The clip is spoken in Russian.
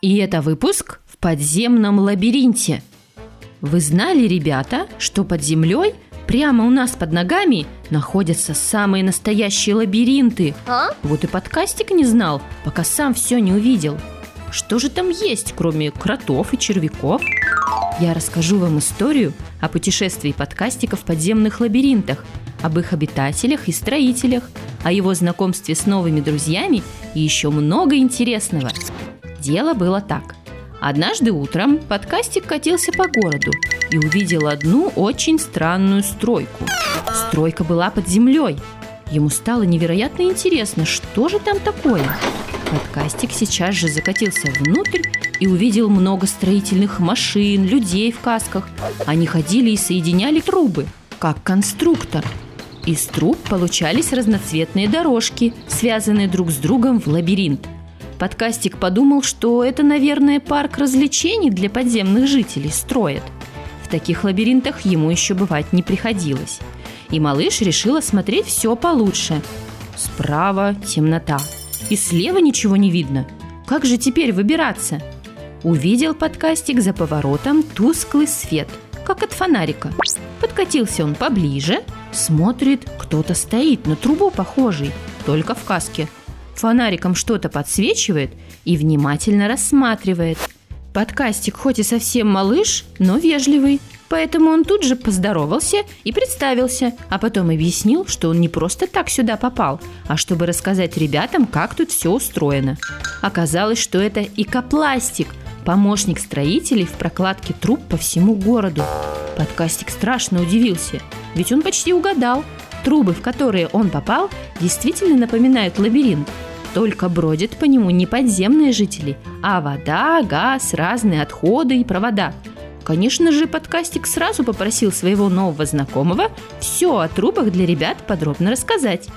И это выпуск в подземном лабиринте. Вы знали, ребята, что под землей, прямо у нас под ногами, находятся самые настоящие лабиринты? А? Вот и подкастик не знал, пока сам все не увидел. Что же там есть, кроме кротов и червяков? Я расскажу вам историю о путешествии подкастика в подземных лабиринтах, об их обитателях и строителях, о его знакомстве с новыми друзьями и еще много интересного. Дело было так. Однажды утром подкастик катился по городу и увидел одну очень странную стройку. Стройка была под землей. Ему стало невероятно интересно, что же там такое. Подкастик сейчас же закатился внутрь и увидел много строительных машин, людей в касках. Они ходили и соединяли трубы, как конструктор. Из труб получались разноцветные дорожки, связанные друг с другом в лабиринт. Подкастик подумал, что это, наверное, парк развлечений для подземных жителей строят. В таких лабиринтах ему еще бывать не приходилось. И малыш решил осмотреть все получше. Справа темнота. И слева ничего не видно. Как же теперь выбираться? Увидел подкастик за поворотом тусклый свет, как от фонарика. Подкатился он поближе, смотрит, кто-то стоит на трубу похожий, только в каске. Фонариком что-то подсвечивает и внимательно рассматривает. Подкастик хоть и совсем малыш, но вежливый, поэтому он тут же поздоровался и представился, а потом объяснил, что он не просто так сюда попал, а чтобы рассказать ребятам, как тут все устроено. Оказалось, что это икопластик, помощник строителей в прокладке труб по всему городу. Подкастик страшно удивился, ведь он почти угадал. Трубы, в которые он попал, действительно напоминают лабиринт. Только бродят по нему не подземные жители, а вода, газ, разные отходы и провода. Конечно же, подкастик сразу попросил своего нового знакомого все о трубах для ребят подробно рассказать.